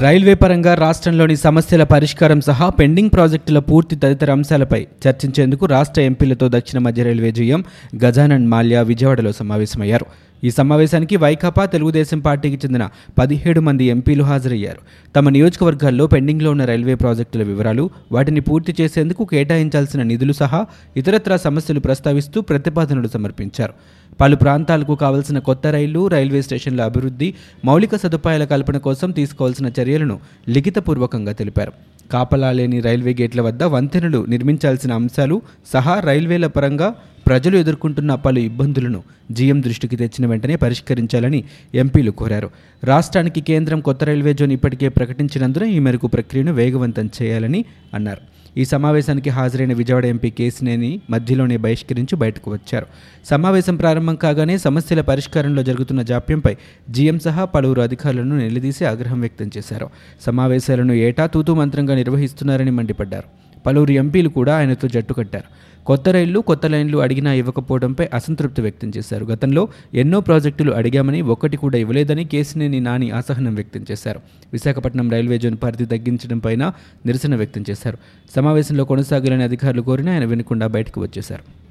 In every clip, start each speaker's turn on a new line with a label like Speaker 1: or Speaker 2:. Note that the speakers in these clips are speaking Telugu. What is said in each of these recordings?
Speaker 1: రైల్వే పరంగా రాష్ట్రంలోని సమస్యల పరిష్కారం సహా పెండింగ్ ప్రాజెక్టుల పూర్తి తదితర అంశాలపై చర్చించేందుకు రాష్ట్ర ఎంపీలతో దక్షిణ మధ్య రైల్వే జీఎం గజానన్ మాల్యా విజయవాడలో సమావేశమయ్యారు. ఈ సమావేశానికి వైకాపా తెలుగుదేశం పార్టీకి చెందిన పదిహేడు మంది ఎంపీలు హాజరయ్యారు. తమ నియోజకవర్గాల్లో పెండింగ్లో ఉన్న రైల్వే ప్రాజెక్టుల వివరాలు వాటిని పూర్తి చేసేందుకు కేటాయించాల్సిన నిధులు సహా ఇతరత్రా సమస్యలు ప్రస్తావిస్తూ ప్రతిపాదనలు సమర్పించారు. పలు ప్రాంతాలకు కావలసిన కొత్త రైళ్ళు రైల్వే స్టేషన్ల అభివృద్ధి మౌలిక సదుపాయాల కల్పన కోసం తీసుకోవాల్సిన చర్య చర్యలను లిఖితపూర్వకంగా తెలిపారు. కాపలా లేని రైల్వే గేట్ల వద్ద వంతెనలు నిర్మించాల్సిన అంశాలు సహా రైల్వేల పరంగా ప్రజలు ఎదుర్కొంటున్న పలు ఇబ్బందులను జీఎం దృష్టికి తెచ్చిన వెంటనే పరిష్కరించాలని ఎంపీలు కోరారు. రాష్ట్రానికి కేంద్రం కొత్త రైల్వే జోన్ ఇప్పటికే ప్రకటించినందున ఈ మేరకు ప్రక్రియను వేగవంతం చేయాలని అన్నారు. ఈ సమావేశానికి హాజరైన విజయవాడ ఎంపీ కేసినేని మధ్యలోనే బహిష్కరించి బయటకు వచ్చారు. సమావేశం ప్రారంభం కాగానే సమస్యల పరిష్కారంలో జరుగుతున్న జాప్యంపై జీఎం సహా పలువురు అధికారులను నిలదీసి ఆగ్రహం వ్యక్తం చేశారు. సమావేశాలను ఏటా తూతూ మంత్రంగా నిర్వహిస్తున్నారని మండిపడ్డారు. పలువురు ఎంపీలు కూడా ఆయనతో జట్టు కట్టారు. కొత్త రైళ్ళు కొత్త లైన్లు అడిగినా ఇవ్వకపోవడంపై అసంతృప్తి వ్యక్తం చేశారు. గతంలో ఎన్నో ప్రాజెక్టులు అడిగామని ఒక్కటి కూడా ఇవ్వలేదని కేసినేని నాని అసహనం వ్యక్తం చేశారు. విశాఖపట్నం రైల్వే జోన్ పరిధి తగ్గించడం పైన నిరసన వ్యక్తం చేశారు. సమావేశంలో కొనసాగాలని అధికారులు కోరినా ఆయన వినకుండా బయటకు వచ్చేశారు.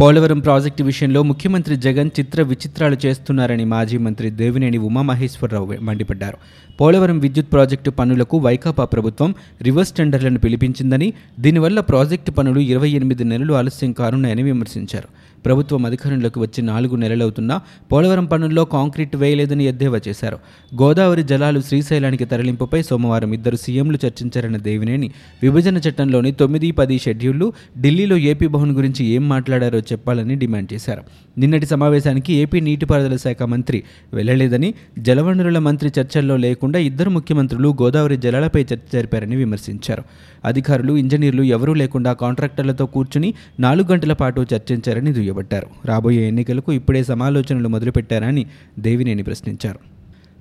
Speaker 1: పోలవరం ప్రాజెక్టు విషయంలో ముఖ్యమంత్రి జగన్ చిత్ర విచిత్రాలు చేస్తున్నారని మాజీ మంత్రి దేవినేని ఉమామహేశ్వరరావు మండిపడ్డారు. పోలవరం విద్యుత్ ప్రాజెక్టు పనులకు వైకాపా ప్రభుత్వం రివర్స్ టెండర్లను పిలిపించిందని దీనివల్ల ప్రాజెక్టు పనులు ఇరవై ఎనిమిది నెలలు ఆలస్యం కానున్నాయని విమర్శించారు. ప్రభుత్వం అధికారంలోకి వచ్చి నాలుగు నెలలవుతున్నా పోలవరం పనుల్లో కాంక్రీట్ వేయలేదని ఎద్దేవా చేశారు. గోదావరి జలాలు శ్రీశైలానికి తరలింపుపై సోమవారం ఇద్దరు సీఎంలు చర్చించారన్న దేవినేని. విభజన చట్టంలోని తొమ్మిది పది షెడ్యూళ్ళు ఢిల్లీలో ఏపీ భవన్ గురించి ఏం మాట్లాడారో చెప్పాలని డిమాండ్ చేశారు. నిన్నటి సమావేశానికి ఏపీ నీటిపారుదల శాఖ మంత్రి వెళ్ళలేదని జలవనరుల మంత్రి చర్చల్లో లేకుండా ఇద్దరు ముఖ్యమంత్రులు గోదావరి జలాలపై చర్చ జరిపారని విమర్శించారు. అధికారులు ఇంజనీర్లు ఎవరూ లేకుండా కాంట్రాక్టర్లతో కూర్చుని నాలుగు గంటల పాటు చర్చించారని దుయ్యబట్టారు రాబోయే ఎన్నికలకు ఇప్పుడే సమాలోచనలు మొదలుపెట్టారని దేవినేని ప్రశ్నించారు.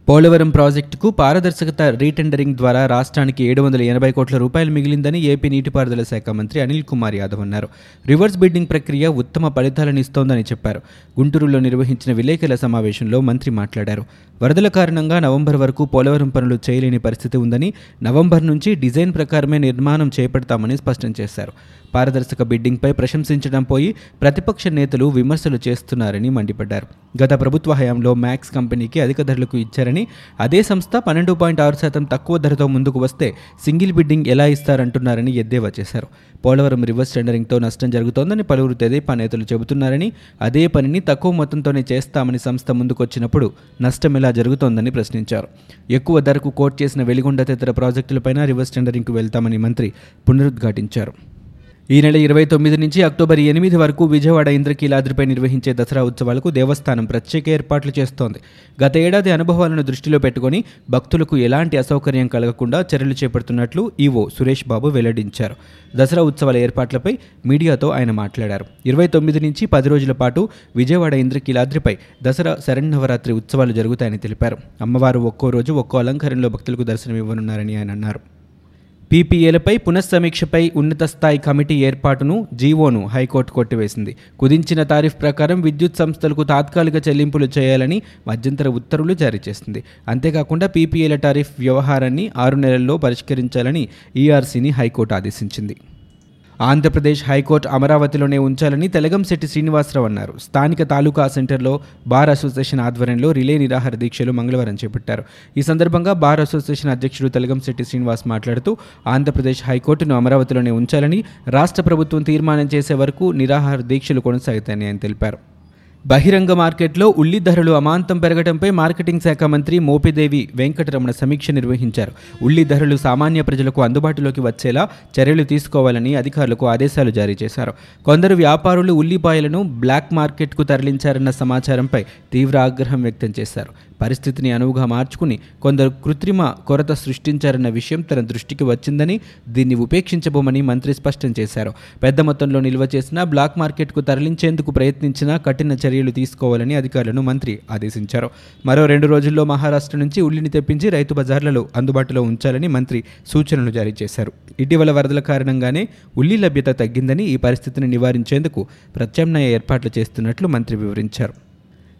Speaker 1: పోలవరం ప్రాజెక్టుకు పారదర్శకత రీటెండరింగ్ ద్వారా రాష్ట్రానికి ఏడు వందల ఎనభై కోట్ల రూపాయలు మిగిలిందని ఏపీ నీటిపారుదల శాఖ మంత్రి అనిల్ కుమార్ యాదవ్ అన్నారు. రివర్స్ బిడ్డింగ్ ప్రక్రియ ఉత్తమ ఫలితాలను ఇస్తోందని చెప్పారు. గుంటూరులో నిర్వహించిన విలేకరుల సమావేశంలో మంత్రి మాట్లాడారు. వరదల కారణంగా నవంబర్ వరకు పోలవరం పనులు చేయలేని పరిస్థితి ఉందని నవంబర్ నుంచి డిజైన్ ప్రకారమే నిర్మాణం చేపడతామని స్పష్టం చేశారు. పారదర్శక బిడ్డింగ్పై ప్రశంసించడం పోయి ప్రతిపక్ష నేతలు విమర్శలు చేస్తున్నారని మండిపడ్డారు. గత ప్రభుత్వ హయాంలో మ్యాక్స్ కంపెనీకి అధిక ధరలకు ఇచ్చారని అదే సంస్థ పన్నెండు పాయింట్ ఆరు శాతం తక్కువ ధరతో ముందుకు వస్తే సింగిల్ బిడ్డింగ్ ఎలా ఇస్తారంటున్నారని ఎద్దేవా చేశారు. పోలవరం రివర్స్ టెండరింగ్తో నష్టం జరుగుతోందని పలువురు తెదేపా నేతలు చెబుతున్నారని అదే పనిని తక్కువ మొత్తంతోనే చేస్తామని సంస్థ ముందుకొచ్చినప్పుడు నష్టం ఎలా జరుగుతోందని ప్రశ్నించారు. ఎక్కువ ధరకు కోట్ చేసిన వెలిగొండ తదితర ప్రాజెక్టులపైన రివర్స్ టెండరింగ్కు వెళ్తామని మంత్రి పునరుద్ఘాటించారు. ఈ నెల ఇరవై తొమ్మిది నుంచి అక్టోబర్ ఎనిమిది వరకు విజయవాడ ఇంద్రకీలాద్రిపై నిర్వహించే దసరా ఉత్సవాలకు దేవస్థానం ప్రత్యేక ఏర్పాట్లు చేస్తోంది. గత ఏడాది అనుభవాలను దృష్టిలో పెట్టుకుని భక్తులకు ఎలాంటి అసౌకర్యం కలగకుండా చర్యలు చేపడుతున్నట్లు ఈవో సురేష్ బాబు వెల్లడించారు. దసరా ఉత్సవాల ఏర్పాట్లపై మీడియాతో ఆయన మాట్లాడారు. ఇరవై తొమ్మిది నుంచి పది రోజుల పాటు విజయవాడ ఇంద్రకీలాద్రిపై దసరా శరణ్నవరాత్రి ఉత్సవాలు జరుగుతాయని తెలిపారు. అమ్మవారు ఒక్కో రోజు ఒక్కో అలంకరణలో భక్తులకు దర్శనమివ్వనున్నారని ఆయన అన్నారు. పీపీఏలపై పునఃసమీక్షపై ఉన్నత స్థాయి కమిటీ ఏర్పాటును జీవోను హైకోర్టు కొట్టివేసింది. కుదించిన తారీఫ్ ప్రకారం విద్యుత్ సంస్థలకు తాత్కాలిక చెల్లింపులు చేయాలని మధ్యంతర ఉత్తర్వులు జారీ చేసింది. అంతేకాకుండా పీపీఏల టారిఫ్ వ్యవహారాన్ని ఆరు నెలల్లో పరిష్కరించాలని ఈఆర్సీని హైకోర్టు ఆదేశించింది. ఆంధ్రప్రదేశ్ హైకోర్టు అమరావతిలోనే ఉంచాలని తెలగంశెట్టి శ్రీనివాసరావు అన్నారు. స్థానిక తాలూకా సెంటర్లో బార్ అసోసియేషన్ ఆధ్వర్యంలో రిలే నిరాహార దీక్షలు మంగళవారం చేపట్టారు. ఈ సందర్భంగా బార్ అసోసియేషన్ అధ్యక్షుడు తెలగంశెట్టి శ్రీనివాస్ మాట్లాడుతూ ఆంధ్రప్రదేశ్ హైకోర్టును అమరావతిలోనే ఉంచాలని రాష్ట్ర ప్రభుత్వం తీర్మానం చేసే వరకు నిరాహార దీక్షలు కొనసాగుతాయని ఆయన తెలిపారు. బహిరంగ మార్కెట్లో ఉల్లి ధరలు అమాంతం పెరగడంపై మార్కెటింగ్ శాఖ మంత్రి మోపిదేవి వెంకటరమణ సమీక్ష నిర్వహించారు. ఉల్లి ధరలు సామాన్య ప్రజలకు అందుబాటులోకి వచ్చేలా చర్యలు తీసుకోవాలని అధికారులకు ఆదేశాలు జారీ చేశారు. కొందరు వ్యాపారులు ఉల్లిపాయలను బ్లాక్ మార్కెట్కు తరలించారన్న సమాచారంపై తీవ్ర ఆగ్రహం వ్యక్తం చేశారు. పరిస్థితిని అనువుగా మార్చుకుని కొందరు కృత్రిమ కొరత సృష్టించారన్న విషయం తన దృష్టికి వచ్చిందని దీన్ని ఉపేక్షించబోమని మంత్రి స్పష్టం చేశారు. పెద్ద మొత్తంలో నిల్వ చేసిన బ్లాక్ మార్కెట్కు తరలించేందుకు ప్రయత్నించినా కఠిన చర్యలు తీసుకోవాలని అధికారులను మంత్రి ఆదేశించారు. మరో రెండు రోజుల్లో మహారాష్ట్ర నుంచి ఉల్లిని తెప్పించి రైతు బజార్లలో అందుబాటులో ఉంచాలని మంత్రి సూచనలు జారీ చేశారు. ఇటీవల వరదల కారణంగానే ఉల్లి లభ్యత తగ్గిందని ఈ పరిస్థితిని నివారించేందుకు ప్రత్యామ్నాయ ఏర్పాట్లు చేస్తున్నట్లు మంత్రి వివరించారు.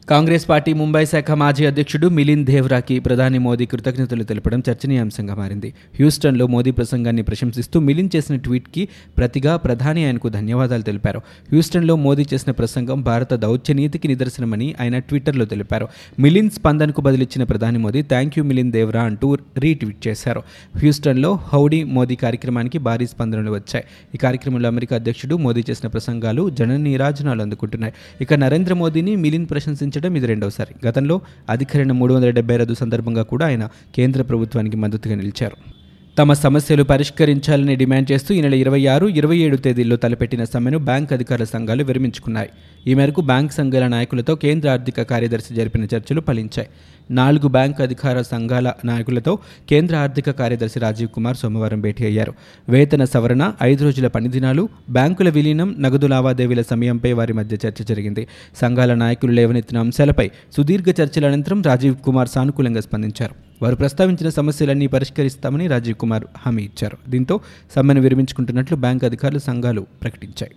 Speaker 1: కాంగ్రెస్ పార్టీ ముంబై శాఖ మాజీ అధ్యక్షుడు మిలిన్ దేవ్రాకి ప్రధాని మోదీ కృతజ్ఞతలు తెలపడం చర్చనీయాంశంగా మారింది. హ్యూస్టన్లో మోదీ ప్రసంగాన్ని ప్రశంసిస్తూ మిలిన్ చేసిన ట్వీట్కి ప్రతిగా ప్రధాని ఆయనకు ధన్యవాదాలు తెలిపారు. హ్యూస్టన్లో మోదీ చేసిన ప్రసంగం భారత దౌత్యనీతికి నిదర్శనమని ఆయన ట్విట్టర్లో తెలిపారు. మిలిన్ స్పందనకు బదిలిచ్చిన ప్రధాని మోదీ థ్యాంక్ యూ మిలిన్ దేవ్రా అంటూ రీట్వీట్ చేశారు. హ్యూస్టన్లో హౌడీ మోదీ కార్యక్రమానికి భారీ స్పందనలు వచ్చాయి. ఈ కార్యక్రమంలో అమెరికా అధ్యక్షుడు మోదీ చేసిన ప్రసంగాలు జన నీరాజనాలు అందుకుంటున్నాయి. ఇక నరేంద్ర మోదీని మిలిన్ మిలింద్ ప్రకటించడం ఇది రెండవసారి. గతంలో అధికరణ మూడు వందల డెబ్బై రద్దు సందర్భంగా కూడా ఆయన కేంద్ర ప్రభుత్వానికి మద్దతుగా నిలిచారు. తమ సమస్యలు పరిష్కరించాలని డిమాండ్ చేస్తూ ఈ నెల ఇరవై ఆరు ఇరవై ఏడు తేదీల్లో తలపెట్టిన సమ్మెను బ్యాంక్ అధికారుల సంఘాలు విరమించుకున్నాయి. ఈ మేరకు బ్యాంక్ సంఘాల నాయకులతో కేంద్ర ఆర్థిక కార్యదర్శి జరిపిన చర్చలు ఫలించాయి. నాలుగు బ్యాంక్ అధికార సంఘాల నాయకులతో కేంద్ర ఆర్థిక కార్యదర్శి రాజీవ్ కుమార్ సోమవారం భేటీ అయ్యారు. వేతన సవరణ ఐదు రోజుల పనిదినాలు బ్యాంకుల విలీనం నగదు లావాదేవీల సమయంపై వారి మధ్య చర్చ జరిగింది. సంఘాల నాయకులు లేవనెత్తిన అంశాలపై సుదీర్ఘ చర్చల అనంతరం రాజీవ్ కుమార్ సానుకూలంగా స్పందించారు. వారు ప్రస్తావించిన సమస్యలన్నీ పరిష్కరిస్తామని రాజీవ్ కుమార్ హామీ ఇచ్చారు. దీంతో సమ్మెను విరమించుకుంటున్నట్లు బ్యాంక్ అధికారులు సంఘాలు ప్రకటించాయి.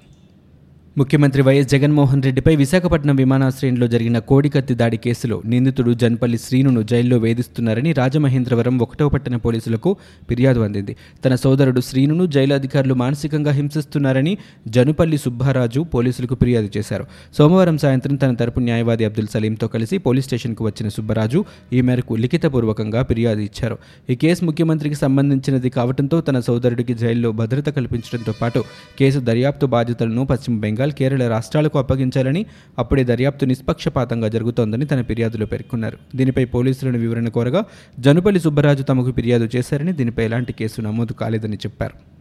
Speaker 1: ముఖ్యమంత్రి వైఎస్ జగన్మోహన్ రెడ్డిపై విశాఖపట్నం విమానాశ్రయంలో జరిగిన కోడికత్తి దాడి కేసులో నిందితుడు జన్పల్లి శ్రీనును జైల్లో వేధిస్తున్నారని రాజమహేంద్రవరం ఒకటో పట్టణ పోలీసులకు ఫిర్యాదు అందింది. తన సోదరుడు శ్రీనును జైలు అధికారులు మానసికంగా హింసిస్తున్నారని జనుపల్లి సుబ్బారాజు పోలీసులకు ఫిర్యాదు చేశారు. సోమవారం సాయంత్రం తన తరపు న్యాయవాది అబ్దుల్ సలీంతో కలిసి పోలీస్ స్టేషన్కు వచ్చిన సుబ్బరాజు ఈ మేరకు లిఖితపూర్వకంగా ఫిర్యాదు ఇచ్చారు. ఈ కేసు ముఖ్యమంత్రికి సంబంధించినది కావడంతో తన సోదరుడికి జైల్లో భద్రత కల్పించడంతో పాటు కేసు దర్యాప్తు బాధ్యతలను పశ్చిమ బెంగాల్ కేరళ రాష్ట్రాలకు అప్పగించాలని అప్పుడే దర్యాప్తు నిష్పక్షపాతంగా జరుగుతోందని తన ఫిర్యాదులో పేర్కొన్నారు. దీనిపై పోలీసులను వివరణ కోరగా జనుపల్లి సుబ్బరాజు తమకు ఫిర్యాదు చేశారని దీనిపై ఎలాంటి కేసు నమోదు కాలేదని చెప్పారు.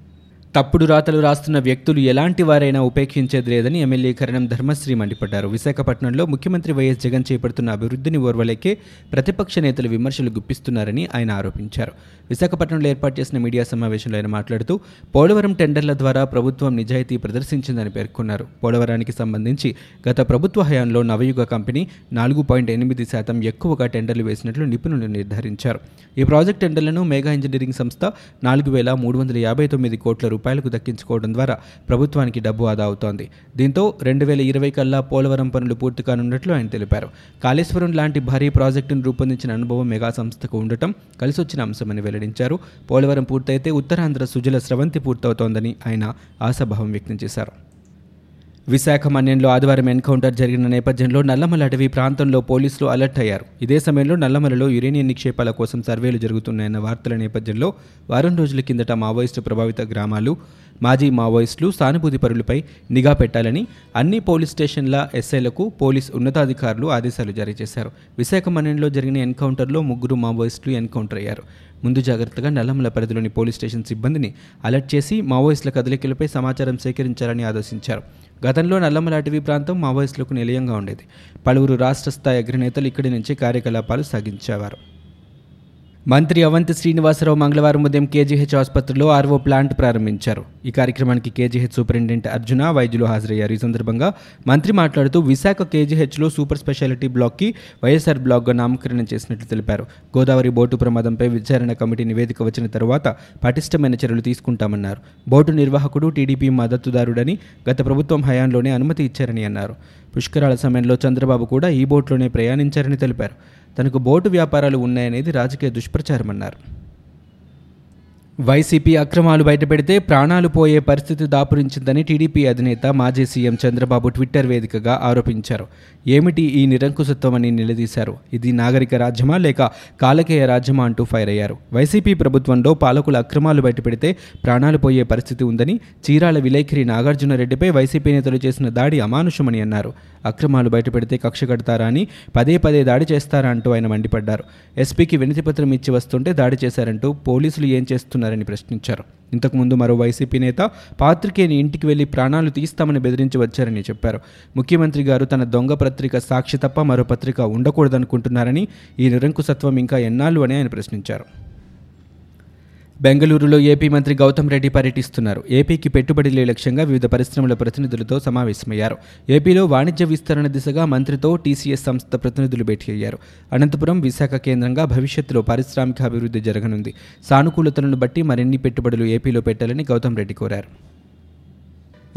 Speaker 1: తప్పుడు రాతలు రాస్తున్న వ్యక్తులు ఎలాంటి వారైనా ఉపేక్షించేది లేదని ఎమ్మెల్యే కరణం ధర్మశ్రీ మండిపడ్డారు. విశాఖపట్నంలో ముఖ్యమంత్రి వైఎస్ జగన్ చేపడుతున్న అభివృద్ధిని ఓర్వలేకే ప్రతిపక్ష నేతలు విమర్శలు గుప్పిస్తున్నారని ఆయన ఆరోపించారు. విశాఖపట్నంలో ఏర్పాటు చేసిన మీడియా సమావేశంలో ఆయన మాట్లాడుతూ పోలవరం టెండర్ల ద్వారా ప్రభుత్వం నిజాయితీ ప్రదర్శించిందని పేర్కొన్నారు. పోలవరానికి సంబంధించి గత ప్రభుత్వ హయాంలో నవయుగ కంపెనీ నాలుగు పాయింట్ ఎనిమిది శాతం ఎక్కువగా టెండర్లు వేసినట్లు నిపుణులు నిర్ధారించారు. ఈ ప్రాజెక్ట్ టెండర్లను మేఘా ఇంజనీరింగ్ సంస్థ నాలుగు వేల మూడు వందల యాభై తొమ్మిది కోట్ల రూపాయలకు దక్కించుకోవడం ద్వారా ప్రభుత్వానికి డబ్బు ఆదా అవుతోంది. దీంతో రెండు వేల ఇరవై కల్లా పోలవరం పనులు పూర్తి కానున్నట్లు ఆయన తెలిపారు. కాళేశ్వరం లాంటి భారీ ప్రాజెక్టును రూపొందించిన అనుభవం మెగా సంస్థకు ఉండటం కలిసొచ్చిన అంశమని వెల్లడించారు. పోలవరం పూర్తయితే ఉత్తరాంధ్ర సుజల స్రవంతి పూర్తవుతోందని ఆయన ఆశాభావం వ్యక్తం చేశారు. విశాఖ మన్యంలో ఆదివారం ఎన్కౌంటర్ జరిగిన నేపథ్యంలో నల్లమల అటవీ ప్రాంతంలో పోలీసులు అలర్ట్ అయ్యారు. ఇదే సమయంలో నల్లమలలో యురేనియం నిక్షేపాల కోసం సర్వేలు జరుగుతున్నాయన్న వార్తల నేపథ్యంలో వారం రోజుల కిందట మావోయిస్టు ప్రభావిత గ్రామాలు మాజీ మావోయిస్టులు సానుభూతి పరులపై నిఘా పెట్టాలని అన్ని పోలీస్ స్టేషన్ల ఎస్ఐలకు పోలీస్ ఉన్నతాధికారులు ఆదేశాలు జారీ చేశారు. విశాఖ మన్యంలో జరిగిన ఎన్కౌంటర్లో ముగ్గురు మావోయిస్టులు ఎన్కౌంటర్ అయ్యారు. ముందు జాగ్రత్తగా నల్లమల పరిధిలోని పోలీస్ స్టేషన్ సిబ్బందిని అలర్ట్ చేసి మావోయిస్టుల కదలికలపై సమాచారం సేకరించాలని ఆదేశించారు. గతంలో నల్లమల అటవీ ప్రాంతం మావోయిస్టులకు నిలయంగా ఉండేది. పలువురు రాష్ట్ర స్థాయి అగ్రనేతలు ఇక్కడి నుంచి కార్యకలాపాలు సాగించేవారు. మంత్రి అవంతి శ్రీనివాసరావు మంగళవారం ఉదయం కేజీహెచ్ ఆసుపత్రిలో ఆర్వో ప్లాంట్ ప్రారంభించారు. ఈ కార్యక్రమానికి కేజీహెచ్ సూపరింటెండెంట్ అర్జున వైద్యులు హాజరయ్యారు. ఈ సందర్భంగా మంత్రి మాట్లాడుతూ విశాఖ కేజీహెచ్లో సూపర్ స్పెషాలిటీ బ్లాక్కి వైఎస్ఆర్ బ్లాక్గా నామకరణం చేసినట్లు తెలిపారు. గోదావరి బోటు ప్రమాదంపై విచారణ కమిటీ నివేదిక వచ్చిన తరువాత పటిష్టమైన చర్యలు తీసుకుంటామన్నారు. బోటు నిర్వాహకుడు టీడీపీ మద్దతుదారుడని గత ప్రభుత్వం హయాంలోనే అనుమతి ఇచ్చారని అన్నారు. పుష్కరాల సమయంలో చంద్రబాబు కూడా ఈ బోట్లోనే ప్రయాణించారని తెలిపారు. తనకు బోటు వ్యాపారాలు ఉన్నాయనేది రాజకీయ దుష్ప్రచారమన్నారు వైసీపీ అక్రమాలు బయటపెడితే ప్రాణాలు పోయే పరిస్థితి దాపురించిందని టీడీపీ అధినేత మాజీ సీఎం చంద్రబాబు ట్విట్టర్ వేదికగా ఆరోపించారు. ఏమిటి ఈ నిరంకుశత్వమని నిలదీశారు. ఇది నాగరిక రాజ్యమా లేక కాలకేయ రాజ్యమా అంటూ ఫైర్ అయ్యారు. వైసీపీ ప్రభుత్వంలో పాలకుల అక్రమాలు బయటపెడితే ప్రాణాలు పోయే పరిస్థితి ఉందని చీరాల విలేఖరి నాగార్జునరెడ్డిపై వైసీపీ నేతలు చేసిన దాడి అమానుషమని అన్నారు. అక్రమాలు బయటపెడితే కక్ష కడతారా అని పదే పదే దాడి చేస్తారా అంటూ ఆయన మండిపడ్డారు. ఎస్పీకి వినతిపత్రం ఇచ్చి వస్తుంటే దాడి చేశారంటూ పోలీసులు ఏం చేస్తున్నారు? చేస్తున్నారని ప్రశ్నించారు. ఇంతకుముందు మరో వైసీపీ నేత పాత్రికేయుని ఇంటికి వెళ్ళి ప్రాణాలు తీస్తామని బెదిరించి వచ్చారని చెప్పారు. ముఖ్యమంత్రి గారు తన దొంగ పత్రిక సాక్షి తప్ప మరో పత్రిక ఉండకూడదనుకుంటున్నారని ఈ నిరంకుశత్వం ఇంకా ఎన్నాళ్ళు అని ఆయన ప్రశ్నించారు. బెంగళూరులో ఏపీ మంత్రి గౌతమ్ రెడ్డి పర్యటిస్తున్నారు. ఏపీకి పెట్టుబడులే లక్ష్యంగా వివిధ పరిశ్రమల ప్రతినిధులతో సమావేశమయ్యారు. ఏపీలో వాణిజ్య విస్తరణ దిశగా మంత్రితో టీసీఎస్ సంస్థ ప్రతినిధులు భేటీ అయ్యారు. అనంతపురం విశాఖ కేంద్రంగా భవిష్యత్తులో పారిశ్రామిక అభివృద్ధి జరగనుంది. సానుకూలతలను బట్టి మరిన్ని పెట్టుబడులు ఏపీలో పెట్టాలని గౌతమ్ రెడ్డి కోరారు.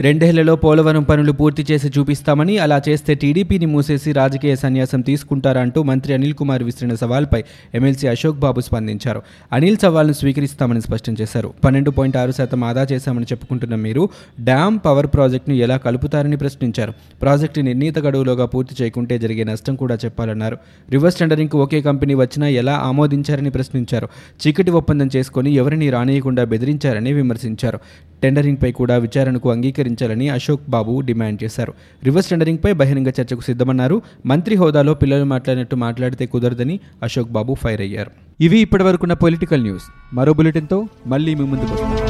Speaker 1: రెండేళ్ళలో పోలవరం పనులు పూర్తి చేసి చూపిస్తామని అలా చేస్తే టీడీపీని మూసేసి రాజకీయ సన్యాసం తీసుకుంటారా అంటూ మంత్రి అనిల్ కుమార్ విసిరిన సవాల్పై ఎమ్మెల్సీ అశోక్ బాబు స్పందించారు. అనిల్ సవాల్ను స్వీకరిస్తామని స్పష్టం చేశారు. పన్నెండు పాయింట్ ఆరు శాతం ఆదా చేశామని చెప్పుకుంటున్న మీరు డ్యామ్ పవర్ ప్రాజెక్టును ఎలా కలుపుతారని ప్రశ్నించారు. ప్రాజెక్టు నిర్ణీత గడువులోగా పూర్తి చేయకుంటే జరిగే నష్టం కూడా చెప్పాలన్నారు. రివర్స్ టెండరింగ్కు ఒకే కంపెనీ వచ్చినా ఎలా ఆమోదించారని ప్రశ్నించారు. చీకటి ఒప్పందం చేసుకుని ఎవరిని రానియకుండా బెదిరించారని విమర్శించారు. టెండరింగ్పై కూడా విచారణకు అంగీకరించాలని అశోక్ బాబు డిమాండ్ చేశారు. రివర్స్ టెండరింగ్పై బహిరంగ చర్చకు సిద్ధమన్నారు. మంత్రి హోదాలో పిల్లలు మాట్లాడినట్టు మాట్లాడితే కుదరదని అశోక్ బాబు ఫైర్ అయ్యారు. ఇవి ఇప్పటివరకున్న పొలిటికల్ న్యూస్. మరో బులెటిన్తో మళ్ళీ మీ ముందుకు వస్తాం.